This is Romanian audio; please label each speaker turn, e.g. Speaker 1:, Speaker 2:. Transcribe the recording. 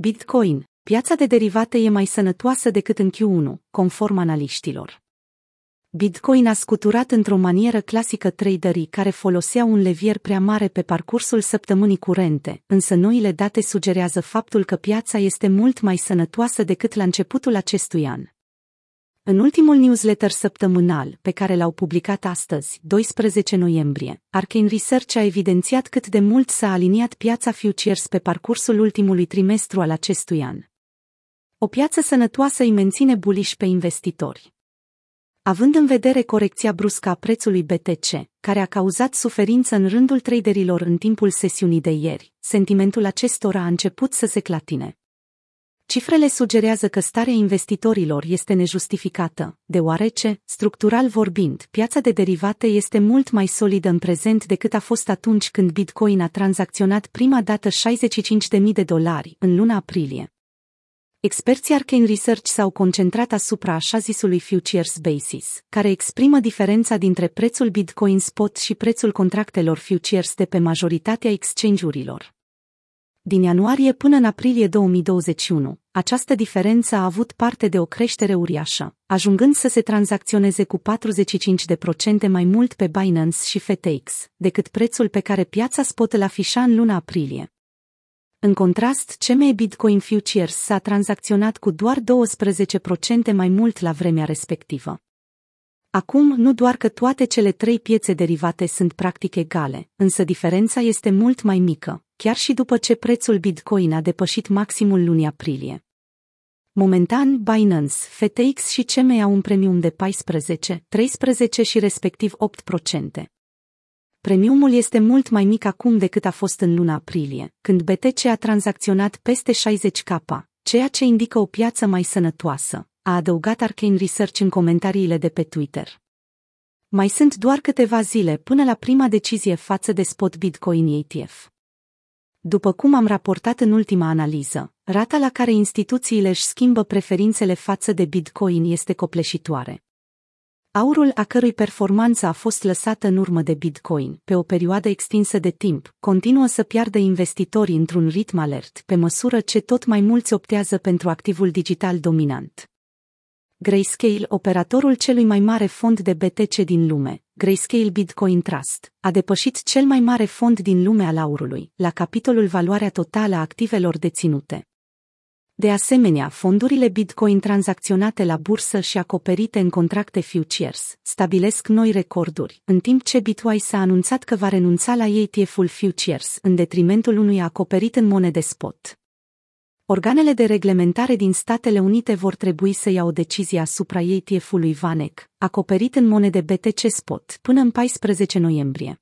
Speaker 1: Bitcoin, piața de derivate e mai sănătoasă decât în Q1, conform analiștilor. Bitcoin a scuturat într-o manieră clasică traderii care foloseau un levier prea mare pe parcursul săptămânii curente, însă noile date sugerează faptul că piața este mult mai sănătoasă decât la începutul acestui an. În ultimul newsletter săptămânal, pe care l-au publicat astăzi, 12 noiembrie, Arcane Research a evidențiat cât de mult s-a aliniat piața futures pe parcursul ultimului trimestru al acestui an. O piață sănătoasă îi menține bullish pe investitori. Având în vedere corecția bruscă a prețului BTC, care a cauzat suferință în rândul traderilor în timpul sesiunii de ieri, sentimentul acestora a început să se clatine. Cifrele sugerează că starea investitorilor este nejustificată, deoarece, structural vorbind, piața de derivate este mult mai solidă în prezent decât a fost atunci când Bitcoin a tranzacționat prima dată 65.000 de dolari, în luna aprilie. Experții Arcane Research s-au concentrat asupra așa zisului Futures Basis, care exprimă diferența dintre prețul Bitcoin spot și prețul contractelor futures de pe majoritatea exchange-urilor. Din ianuarie până în aprilie 2021, această diferență a avut parte de o creștere uriașă, ajungând să se tranzacționeze cu 45% mai mult pe Binance și FTX decât prețul pe care piața spot îl afișa în luna aprilie. În contrast, CME Bitcoin Futures s-a tranzacționat cu doar 12% mai mult la vremea respectivă. Acum, nu doar că toate cele trei piețe derivate sunt practic egale, însă diferența este mult mai mică, chiar și după ce prețul Bitcoin a depășit maximul lunii aprilie. Momentan, Binance, FTX și CME au un premium de 14, 13 și respectiv 8%. Premiumul este mult mai mic acum decât a fost în luna aprilie, când BTC a tranzacționat peste 60K, ceea ce indică o piață mai sănătoasă, a adăugat Arcane Research în comentariile de pe Twitter. Mai sunt doar câteva zile până la prima decizie față de spot Bitcoin ETF. După cum am raportat în ultima analiză, rata la care instituțiile își schimbă preferințele față de Bitcoin este copleșitoare. Aurul a cărui performanță a fost lăsată în urmă de Bitcoin pe o perioadă extinsă de timp, continuă să piardă investitorii într-un ritm alert, pe măsură ce tot mai mulți optează pentru activul digital dominant. Grayscale, operatorul celui mai mare fond de BTC din lume, Grayscale Bitcoin Trust, a depășit cel mai mare fond din lume al aurului, la capitolul valoarea totală a activelor deținute. De asemenea, fondurile Bitcoin tranzacționate la bursă și acoperite în contracte futures stabilesc noi recorduri, în timp ce Bitwise a anunțat că va renunța la ETF-ul futures în detrimentul unui acoperit în monede spot. Organele de reglementare din Statele Unite vor trebui să ia o decizie asupra ETF-ului Vanek, acoperit în monede BTC Spot, până în 14 noiembrie.